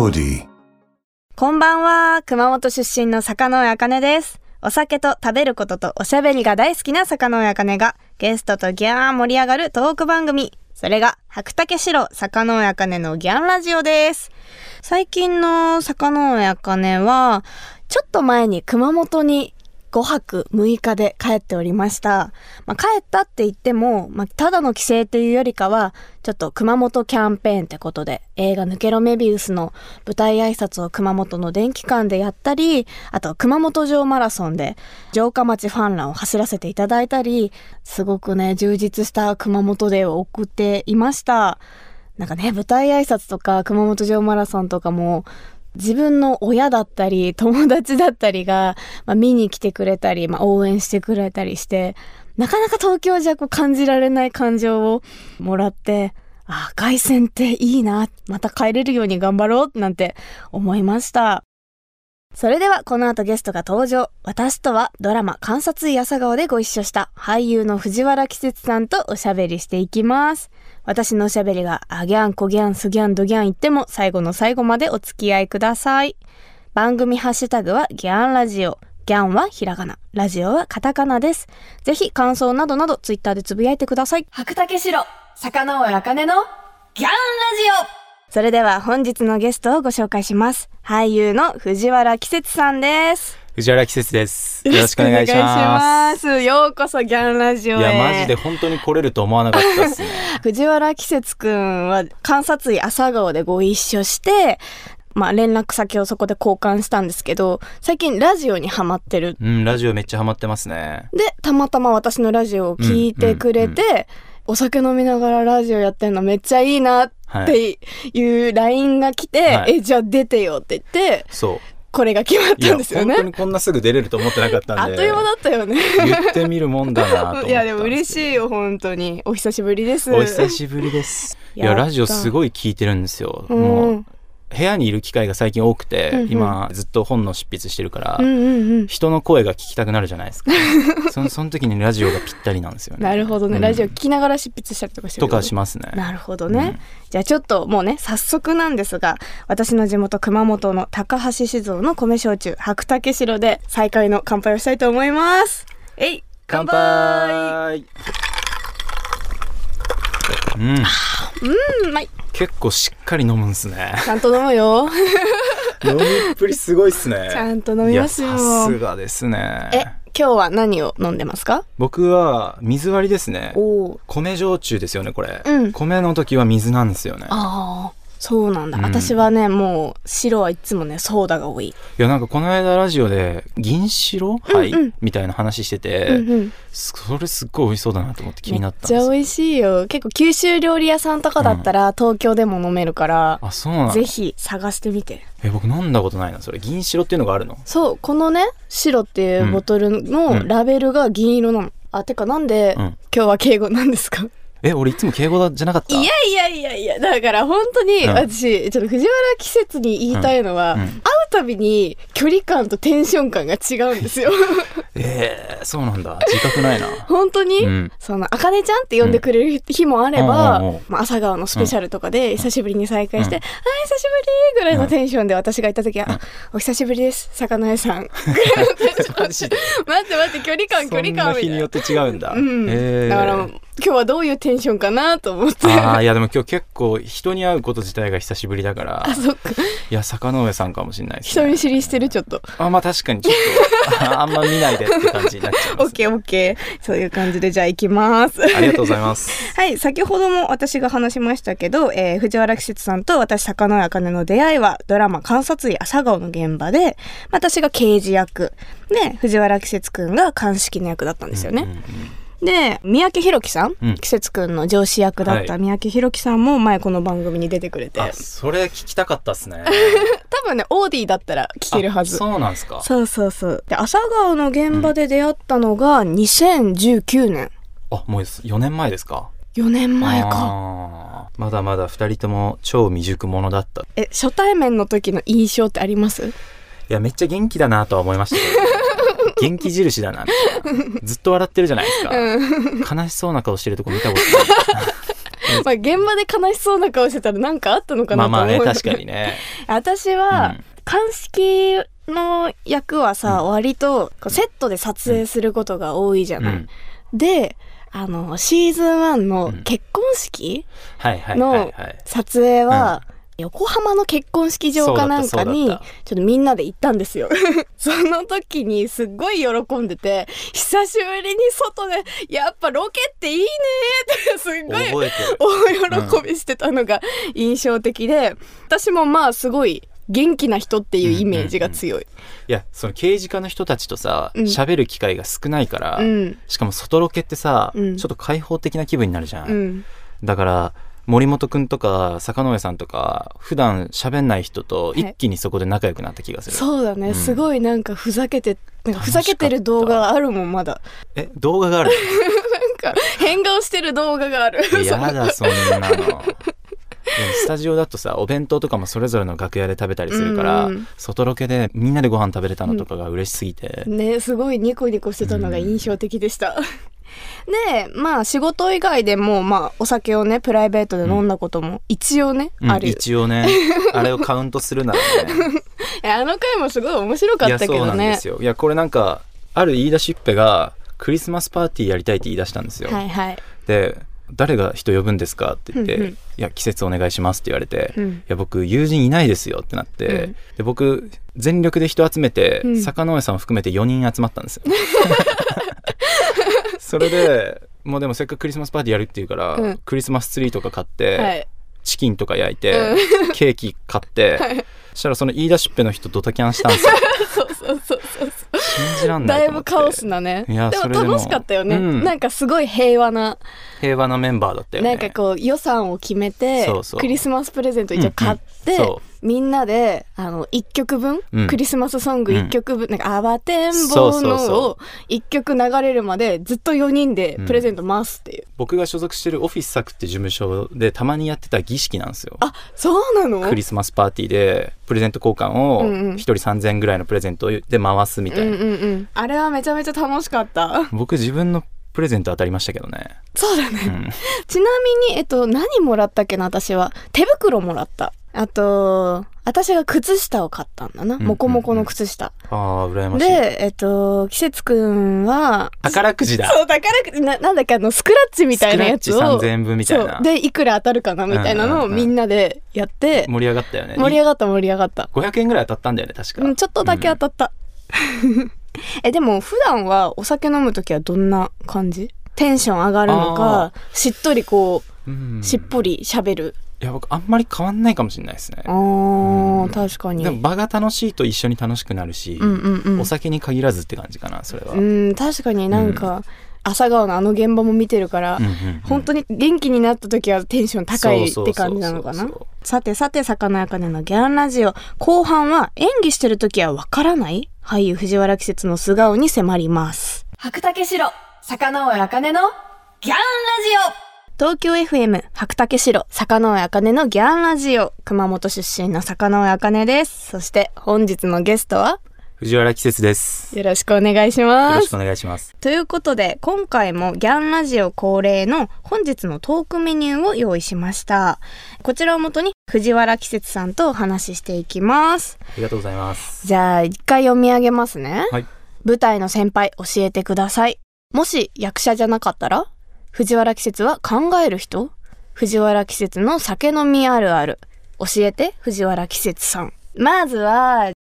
POD こんばんは、熊本出身の坂上茜です。お酒と食べることとおしゃべりが大好きな坂上茜がゲストとギャーン盛り上がるトーク番組。それが、白竹城坂上茜のギャンラジオです。最近の坂上茜は、ちょっと前に熊本に5泊6日で帰っておりました。まあ、帰ったって言っても、まあ、ただの帰省というよりかは、ちょっと熊本キャンペーンってことで、映画抜けろメビウスの舞台挨拶を熊本の電気館でやったり、あと熊本城マラソンで城下町ファンらを走らせていただいたり、すごくね、充実した熊本デーを送っていました。なんかね、舞台挨拶とか熊本城マラソンとかも、自分の親だったり、友達だったりが、まあ、見に来てくれたり、まあ、応援してくれたりして、なかなか東京じゃこう感じられない感情をもらって、あ、凱旋っていいな、また帰れるように頑張ろう、なんて思いました。それではこの後ゲストが登場。私とはドラマ観察医朝顔でご一緒した俳優の藤原季節さんとおしゃべりしていきます。私のおしゃべりがあギャン、コギャン、スギャン、ドギャン言っても最後の最後までお付き合いください。番組ハッシュタグはギャンラジオ。ギャンはひらがな。ラジオはカタカナです。ぜひ感想などなどツイッターでつぶやいてください。白竹城、坂上茜のギャンラジオそれでは本日のゲストをご紹介します。俳優の藤原季節さんです。藤原季節です。よろしくお願いしま。いしますようこそギャンラジオへ。いや、マジで本当に来れると思わなかったですね。藤原季節くんは観察医朝顔でご一緒して、まあ連絡先をそこで交換したんですけど、最近ラジオにハマってる。うん、ラジオめっちゃハマってますね。で、たまたま私のラジオを聞いてくれて、うんうんお酒飲みながらラジオやってんのめっちゃいいなっていう LINE が来て、はいえ、じゃあ出てよって言って、そう。これが決まったんですよね本当。にこんなすぐ出れると思ってなかったんで。あっという間だったよね。言ってみるもんだないやでも嬉しいよ本当にお久しぶりですお久しぶりです。いや、ラジオすごい聞いてるんですよ。うんもう、部屋にいる機会が最近多くて、うんうん。今ずっと本の執筆してるから、うんうんうん。人の声が聞きたくなるじゃないですか。そのその時にラジオがぴったりなんですよね。なるほどね、うん。ラジオ聞きながら執筆したりとかしてるとかしますね。なるほどね、うん。じゃあちょっともうね早速なんですが私の地元熊本の高橋酒造の米焼酎白竹城で再開の乾杯をしたいと思います。えい乾杯。うん、うんうまい結構しっかり飲むんすね。ちゃんと飲むよ 飲みっぷりすごいっすね。ちゃんと飲みますよさすがですね。え今日は何を飲んでますか？僕は水割りですね。米焼酎ですよね、これ。うん米の時は水なんですよね。ああそうなんだ、うん。私はねもう白はいつもねソーダが多い。いや、なんかこの間ラジオで銀白杯、うんうん。みたいな話してて、うんうん。それすっごい美味しそうだなと思って気になったんめっちゃ。美味しいよ。結構九州料理屋さんとかだったら、東京でも飲めるからあ、そうなんだ。ぜひ探してみて。え、僕飲んだことないな、それ。銀白っていうのがあるの？そうこのね白っていうボトルのラベルが銀色なの、あてかなんで、うん。今日は敬語なんですか？え、俺いつも敬語だじゃなかった？いやいやいやいやだから本当にうん。私ちょっと藤原季節に言いたいのは、うたびに距離感とテンション感が違うんですよ えー、そうなんだ。自覚ないな。本当に、うんその、あかねちゃんって呼んでくれる日もあれば、うんうんうんうんまあ、朝顔のスペシャルとかで久しぶりに再会して、あ、久しぶりぐらいのテンションで私がいた時は、あお久しぶりです、魚屋さん。マジで。待って待って、距離感、距離感みたいな日によっ。て違うんだ。うん。えーだから、今日はどういうテンションかなと思って。ああ、いやでも今日結構人に会うこと自体が久しぶりだから、あ、そっか。いや、坂上さんかもしれないですね。人見知りしてる、ちょっと。あ、まあ確かにちょっと、あ あんま見ないでって感じになっちゃいます。オッケーオッケー。そういう感じで、じゃあ行きます。ありがとうございます。はい、先ほども私が話しましたけど、えー藤原季節さんと私、坂野茜の出会いは、ドラマ観察医朝顔の現場で、私が刑事役、で、藤原季節くんが鑑識の役だったんですよね。うんうんで、三宅宏樹さん、うん季節くんの上司役だったはい三宅宏樹さんも前この番組に出てくれて、あ、それ聞きたかったっすね。多分ね、オーディだったら聞けるはず。あそうなんですか。そうそうそう。で、朝顔の現場で出会ったのが2019年。あ、もう4年前ですか。4年前か。まだまだ2人とも超未熟者だった。いえ、初対面の時の印象ってあります？や、めっちゃ元気だなとは思いました。元気印だな。みたいな。ずっと笑ってるじゃないですか。悲しそうな顔してるとこ見たことない。まあ現場で悲しそうな顔してたらなんかあったのかなまあまあねと思う確かにね。私は、うん。鑑識の役はさ、割とこうセットで撮影することが多いじゃない。うん。であのシーズン1のうん。結婚式はいはいはいはい。撮影は、横浜の結婚式場かなんかにちょっとみんなで行ったんですよ。その時にすっごい喜んでて久しぶりに外でやっぱロケっていいねってすっごい大喜びしてたのが印象的で、私もまあすごい元気な人っていうイメージが強い。いやその刑事課の人たちとさうん。喋、る機会が少ないから、うん。しかも外ロケってさ、うん。ちょっと開放的な気分になるじゃん、うん。だから森本くんとか坂上さんとか普段喋んない人と一気にそこで仲良くなった気がする、そうだね、うん。すごいなんかふざけて、なんかふざけてる動画あるもん、まだ。え動画がある？なんか変顔してる動画がある。やだそんなの。スタジオだとさお弁当とかもそれぞれの楽屋で食べたりするから、うん。外ロケでみんなでご飯食べれたのとかが嬉しすぎて、ねすごいニコニコしてたのが印象的でした。でまあ仕事以外でもまあお酒をねプライベートで飲んだことも一応ね、うんある。一応ね。あれをカウントするならね。いやあの回もすごい面白かったけいやそうどねなんですよ。いやこれなんかある言い出しっぺがクリスマスパーティーやりたいって言い出したんですよ、はいはい。で誰が人呼ぶんですかって言って、うんうん。いや季節お願いしますって言われて、いうん。や僕友人いないですよってなって、うん。で僕全力で人集めて、うん。坂上さんを含めて4人集まったんですよ それでもうでもせっかくクリスマスパーティーやるっていうから、うん。クリスマスツリーとか買って、はい。チキンとか焼いて、ケーキ買って、そしたらその言い出しっぺの人ドタキャンしたんですよ。そうそうそうそう信じらんないだいぶカオスなね。いやでも楽しかったよね、うん。なんかすごい平和な。平和なメンバーだったよね。なんかこう予算を決めてクリスマスプレゼント一応買っみんなであの1曲分、うん。クリスマスソング1曲分、なんか「あばてんぼそう。の」そを1曲流れるまでずっと4人でプレゼント回すっていう、僕が所属してるオフィス作って事務所でたまにやってた儀式なんですよ。あそうなの？クリスマスパーティーでプレゼント交換をうんうん。1人3000円ぐらいのプレゼントで回すみたいな、うんうんうん。あれはめちゃめちゃ楽しかった。僕自分のプレゼント当たりましたけどね、そうだね、うん、ちなみにえっと何もらったっけな私は。手袋もらったあと私が靴下を買ったんだな、んうんモコモコの靴下。ああ羨ましい。でえっと季節くんは宝くじだ。そう宝くじななんだっけあのスクラッチみたいなやつを。スクラッチ3000円分みたいな。そう。でいくら当たるかなみたいなのをうんうんうんみんなでやって、盛り上がったよね。盛り上がった盛り上がった。500円ぐらい当たったんだよね確か、うんちょっとだけ当たった、えでも普段はお酒飲む時はどんな感じ？テンション上がるのかしっとりこうんうしっぽり喋る、いや僕あんまり変わんないかもしれないですね。あー、うん。確かに。でも場が楽しいと一緒に楽しくなるし、うんうんうん。お酒に限らずって感じかなそれは、うん確かになんか、朝顔のあの現場も見てるから、うんうんうん。本当に元気になった時はテンション高いって感じなのかな？さてさて魚やかねのギャンラジオ。後半は演技してる時はわからない？俳優藤原季節の素顔に迫ります。白竹城魚尾あかねのギャンラジオ東京 FM 白竹城坂上茜のギャンラジオ。熊本出身の坂上茜です。そして本日のゲストは藤原季節です。よろしくお願いしよます。ろしくお願いします。ということで今回もギャンラジオ恒例の本日のトークメニューを用意しました。こちらをもとに藤原季節さんとお話ししていきます。ありがとうございます。じゃあ一回読み上げますね、はい。舞台の先輩教えてください。もし役者じゃなかったら藤原季節は考える人？藤原季節の酒飲みあるある。教えて藤原季節さん。まずは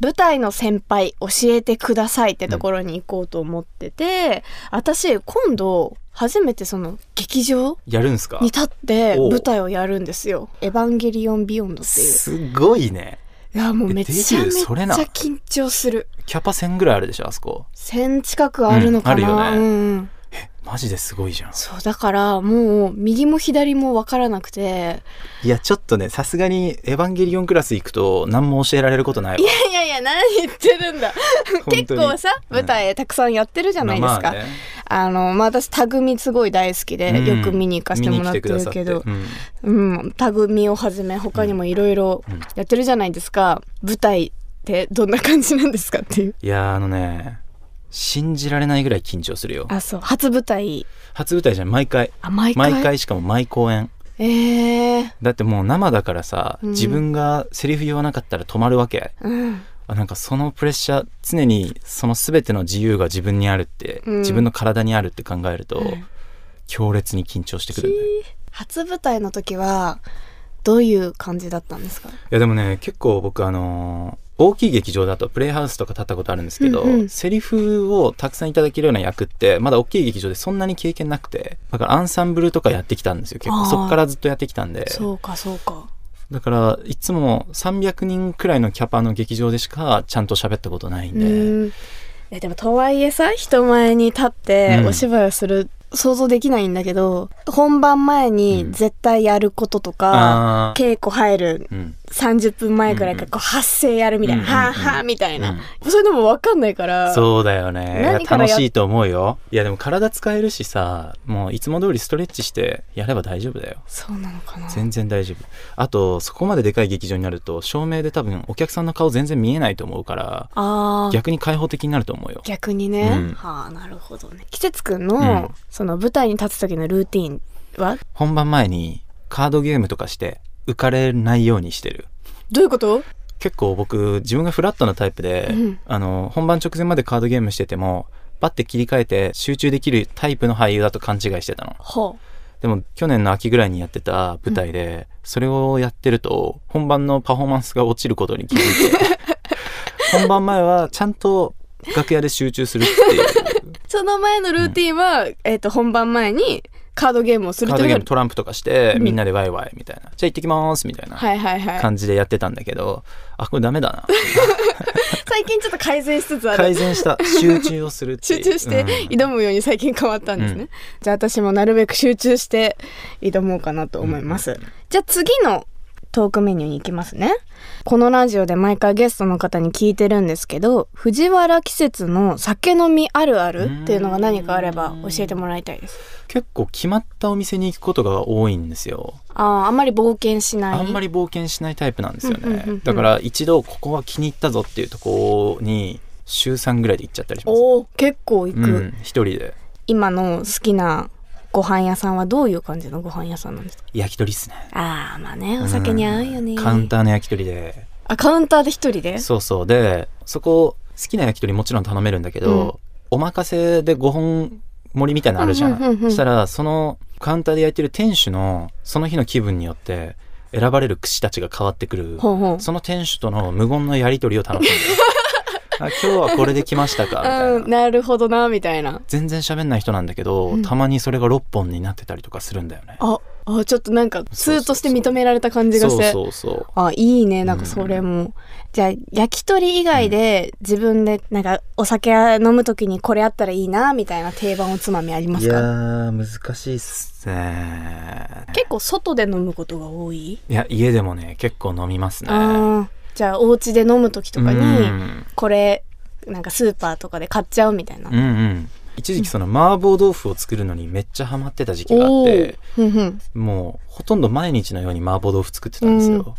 舞台の先輩教えてくださいってところに行こうと思ってて、私今度初めてその劇場やるんすか？に立って舞台をやるんですよ「エヴァンゲリオンビヨンド」っていう。すごいね。いやもうめちゃめちゃ緊張する。キャパ1000ぐらいあるでしょあそこ。1000近くあるのかな、うんあるよね。うんうんマジですごいじゃん。そうだからもう右も左も分からなくて。いやちょっとねさすがにエヴァンゲリオンクラス行くと何も教えられることないわ。いやいやいや何言ってるんだ。結構さ舞台たくさんやってるじゃないですか、まあね。あの、まあ、私、タグミすごい大好きで、うん。よく見に行かせてもらってるけど。うん。うん、タグミをはじめ、他にもいろいろうん。やってるじゃないですか。舞台ってどんな感じなんですかっていう。いやあのね信じられないぐらい緊張するよ。あ、そう。初舞台。初舞台じゃん毎回。あ、毎回？毎回しかも毎公演。えー、だってもう生だからさ、うん。自分がセリフ言わなかったら止まるわけ。うん。あなんかそのプレッシャー常にその全ての自由が自分にあるって、うん。自分の体にあるって考えると、うん。強烈に緊張してくる。んだよい初舞台の時はどういう感じだったんですか？やでもね結構僕あのー大きい劇場だとプレイハウスとか立ったことあるんですけど、うんうん。セリフをたくさんいただけるような役ってまだ大きい劇場でそんなに経験なくてだからアンサンブルとかやってきたんですよ。結構そっからずっとやってきたんで。そうかそうか。だからいつも300人くらいのキャパの劇場でしかちゃんと喋ったことないんで、うん。えでもとはいえさ人前に立ってうん。お芝居をする、想像できないんだけど本番前に絶対やることとか、あー。稽古入るうん。30分前くらいからこう発声やるみたいな、うんうんうんはあはあみたいな、うん。それでも分かんないからそうだよね。楽しいと思うよ。いやでも体使えるしさもういつも通りストレッチしてやれば大丈夫だよ。そうなのかな。全然大丈夫。あとそこまででかい劇場になると照明で多分お客さんの顔全然見えないと思うからあー。逆に開放的になると思うよ。逆にね、うん。はあなるほどね。季節くんの、うんその舞台に立つ時のルーティンは？本番前にカードゲームとかして浮かれないようにしてる。どういうこと？結構僕自分がフラットなタイプで、うん。あの本番直前までカードゲームしててもバッて切り替えて集中できるタイプの俳優だと勘違いしてたの。ほでも去年の秋ぐらいにやってた舞台で、それをやってると本番のパフォーマンスが落ちることに気づいて 本番前はちゃんと楽屋で集中するっていううその前のルーティンは、えっ、と本番前にカードゲームをするカードゲームトランプとかしてうんみんなでワイワイみたいな、じゃあ行ってきますみたいなはいはいはい。感じでやってたんだけど、あこれダメだな。最近ちょっと改善しつつある。改善した。集中をするっていう。集中してうん。挑むように最近変わったんですね、うん。じゃあ私もなるべく集中して挑もうかなと思います、じゃあ次のトークメニューに行きますね。このラジオで毎回ゲストの方に聞いてるんですけど藤原季節の酒飲みあるあるっていうのが何かあれば教えてもらいたいです。結構決まったお店に行くことが多いんですよ。あああんまり冒険しない。あんまり冒険しないタイプなんですよね。うんうんうんうん。だから一度ここは気に入ったぞっていうところに週3ぐらいで行っちゃったりします。おお結構行く、うん一人で。今の好きなご飯屋さんはどういう感じのご飯屋さんなんですか？焼き鳥っすね。ああまあねお酒に合うよね、カウンターの焼き鳥で。あカウンターで一人で？そうそう。でそこ好きな焼き鳥もちろん頼めるんだけど、うん。お任せで5本盛りみたいなのあるじゃん,、うんうんうんうんそしたらそのカウンターで焼いてる店主のその日の気分によって選ばれる串たちが変わってくる。その店主との無言のやり取りを楽しんであ 今日はこれで来ましたか？みたいな、うん、なるほどなみたいな。全然喋んない人なんだけど、うん。たまにそれが6本になってたりとかするんだよね。ああちょっとなんか通として認められた感じがして。そうそうそう。あいいねなんかそれも、じゃあ焼き鳥以外で自分でなんかお酒飲む時にこれあったらいいなみたいな定番おつまみありまいやすかー難しいっすね。結構外で飲むことが多い？いや家でもね結構飲みますねじゃあお家で飲む時とかうにん。これなんかスーパーとかで買っちゃうみたいな、うんうん。一時期その麻婆豆腐を作るのにめっちゃハマってた時期があっおてもうほとんど毎日のように麻婆豆腐作ってたんですよ、うん。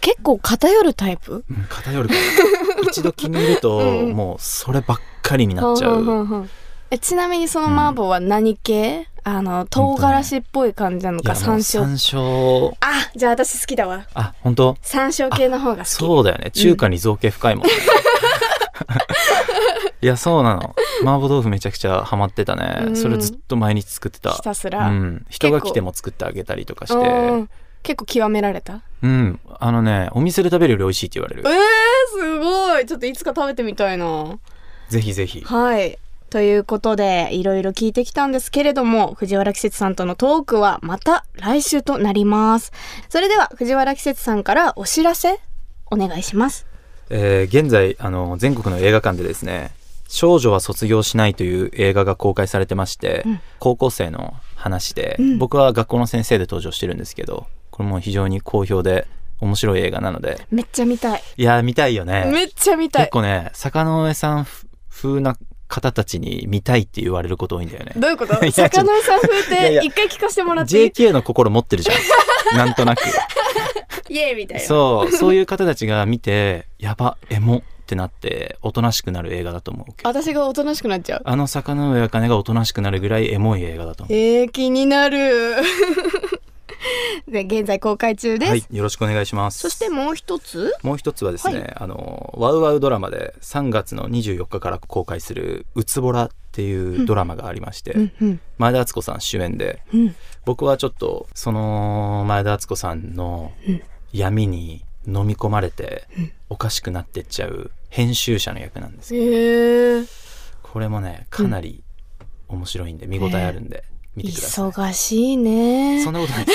結構偏るタイプ？うん偏る一度気に入るともうそればっかりになっちゃう、えちなみにその麻婆は何系、あの唐辛子っぽい感じなのか？いやもう山椒。山椒。あじゃあ私好きだわ。あ本当？山椒系の方が好き。そうだよね。中華に造形深いもんね、いやそうなの。麻婆豆腐めちゃくちゃハマってたね、うん。それずっと毎日作ってた。ひたすうら、ん、人が来ても作ってあげたりとかしうてん。結構極められた？うん。あのねお店で食べるより美味しいって言われる。えー、すごい。ちょっといつか食べてみたいな。ぜひぜひ。はいということでいろいろ聞いてきたんですけれども藤原季節さんとのトークはまた来週となります。それでは藤原季節さんからお知らせお願いします。えー現在あの全国の映画館でですね「少女は卒業しない」という映画が公開されてまして、うん。高校生の話で、うん。僕は学校の先生で登場してるんですけどこれも非常に好評で面白い映画なので。めっちゃ見たい。いやー見たいよね。めっちゃ見たい。結構ね坂の上さんふ風な方たちに見たいって言われること多いんだよね。どういうこと？いや坂上さん風って一回聞かせてもらっていい？JK の心持ってるじゃん。なんとなく。イエーイみたいな。そうそういう方たちが見てやばエモってなっておとなしくなる映画だと思うけど。私がおとなしくなっちゃう。あの坂上茜がおとなしくなるぐらいエモい映画だと思う。えー、気になる で現在公開中です、はい、よろしくお願いします。そしてもう一つ？もう一つはですね、はい。あのワウワウドラマで3月の24日から公開する「うつぼら」っていうドラマがありまして、うんうん。前田敦子さん主演でうん。僕はちょっとその前田敦子さんのうん。闇に飲み込まれておかしくなってっちゃう編集者の役なんですよへえこれもねかなり面白いんで見応えあるんで見てください、忙しいね。そんなことないで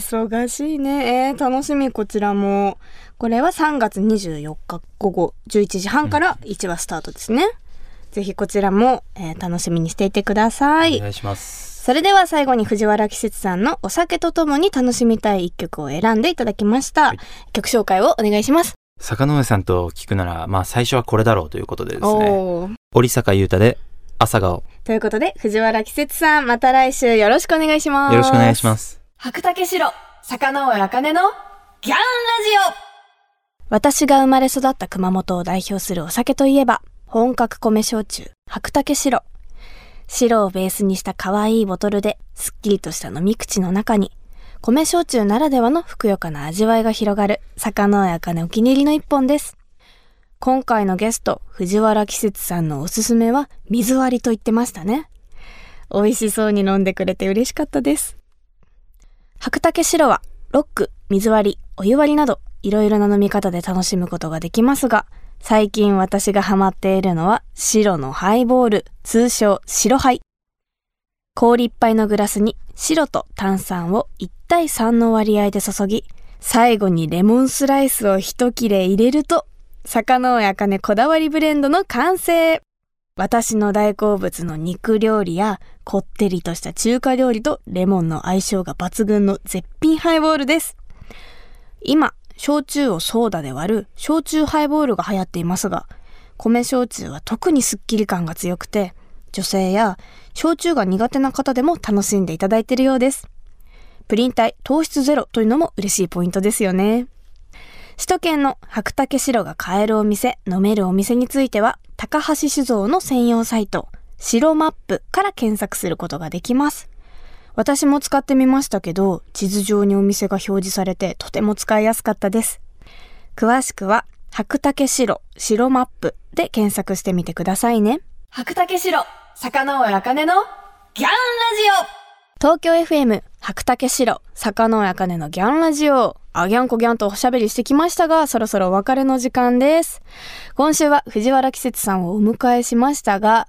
す。忙しいね。えー楽しみこちらも。これは3月24日午後11時半から1話スタートですね、ぜひこちらも、えー楽しみにしていてください。お願いします。それでは最後に藤原季節さんのお酒とともに楽しみたい一曲を選んでいただきました、はい。曲紹介をお願いします。坂上さんと聞くならまあ最初はこれだろうということでですね。おー。織坂優太で朝顔ということで藤原季節さんまた来週よろしくお願いしますよろしくお願いします白竹城、坂上茜のギャンラジオ私が生まれ育った熊本を代表するお酒といえば、本格米焼酎、白竹白。白をベースにした可愛いボトルで、すっきりとした飲み口の中に、米焼酎ならではのふくよかな味わいが広がる、坂のやかねお気に入りの一本です。今回のゲスト、藤原季節さんのおすすめは、水割りと言ってましたね。美味しそうに飲んでくれて嬉しかったです。白竹白は、ロック、水割り、お湯割りなど、いろいろな飲み方で楽しむことができますが、最近私がハマっているのは、白のハイボール、通称白ハイ。氷いっぱいのグラスに白と炭酸を1対3の割合で注ぎ、最後にレモンスライスを一切れ入れると、坂のやかねこだわりブレンドの完成私の大好物の肉料理やこってりとした中華料理とレモンの相性が抜群の絶品ハイボールです。今、焼酎をソーダで割る焼酎ハイボールが流行っていますが、米焼酎は特にスッキリ感が強くて、女性や焼酎が苦手な方でも楽しんでいただいているようです。プリン体糖質ゼロというのも嬉しいポイントですよね。首都圏の白竹白が買えるお店、飲めるお店については、高橋酒造の専用サイト、白マップから検索することができます。私も使ってみましたけど、地図上にお店が表示されてとても使いやすかったです。詳しくは、白竹白、白マップで検索してみてくださいね。白竹白、坂上茜のギャンラジオ東京 FM 白竹城坂野茜のギャンラジオ。あギャンコギャンとおしゃべりしてきましたがそろそろお別れの時間です。今週は藤原季節さんをお迎えしましたが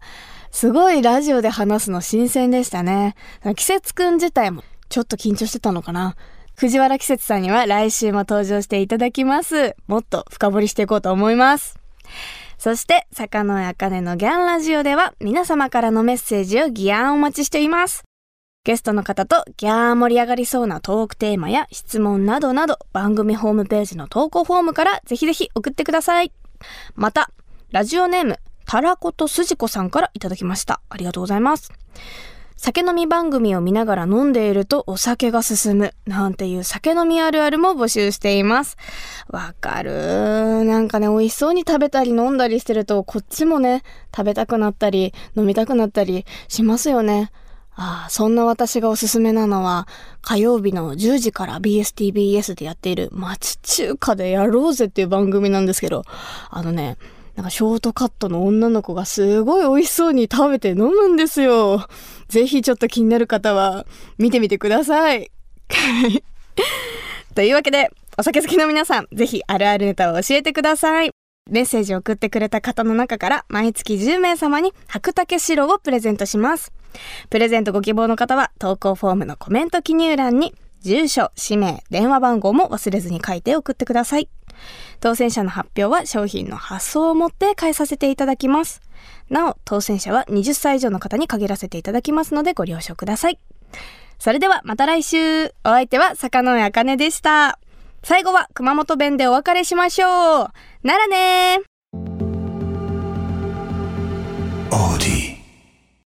すごいラジオで話すの新鮮でしたね。季節くん自体もちょっと緊張してたのかな。藤原季節さんには来週も登場していただきます。もっと深掘りしていこうと思います。そして、坂野茜のギャンラジオでは皆様からのメッセージをギャンお待ちしています。ゲストの方とギャー盛り上がりそうなトークテーマや質問などなど番組ホームページの投稿フォームからぜひぜひ送ってください。また、ラジオネーム、たらことすじこさんからいただきました。ありがとうございます。酒飲み番組を見ながら飲んでいるとお酒が進むなんていう酒飲みあるあるも募集しています。わかる。なんかね、美味しそうに食べたり飲んだりしてるとこっちもね、食べたくなったり飲みたくなったりしますよね。ああ、そんな私がおすすめなのは、火曜日の10時から BSTBS でやっている町中華でやろうぜっていう番組なんですけど、あのね、なんかショートカットの女の子がすごい美味しそうに食べて飲むんですよ。ぜひちょっと気になる方は見てみてください。というわけで、お酒好きの皆さん、ぜひあるあるネタを教えてください。メッセージを送ってくれた方の中から毎月10名様に白竹白をプレゼントします。プレゼントご希望の方は投稿フォームのコメント記入欄に住所、氏名、電話番号も忘れずに書いて送ってください。当選者の発表は商品の発送をもって返させていただきます。なお、当選者は20歳以上の方に限らせていただきますのでご了承ください。それではまた来週お相手は坂上茜でした。最後は熊本弁でお別れしましょうならね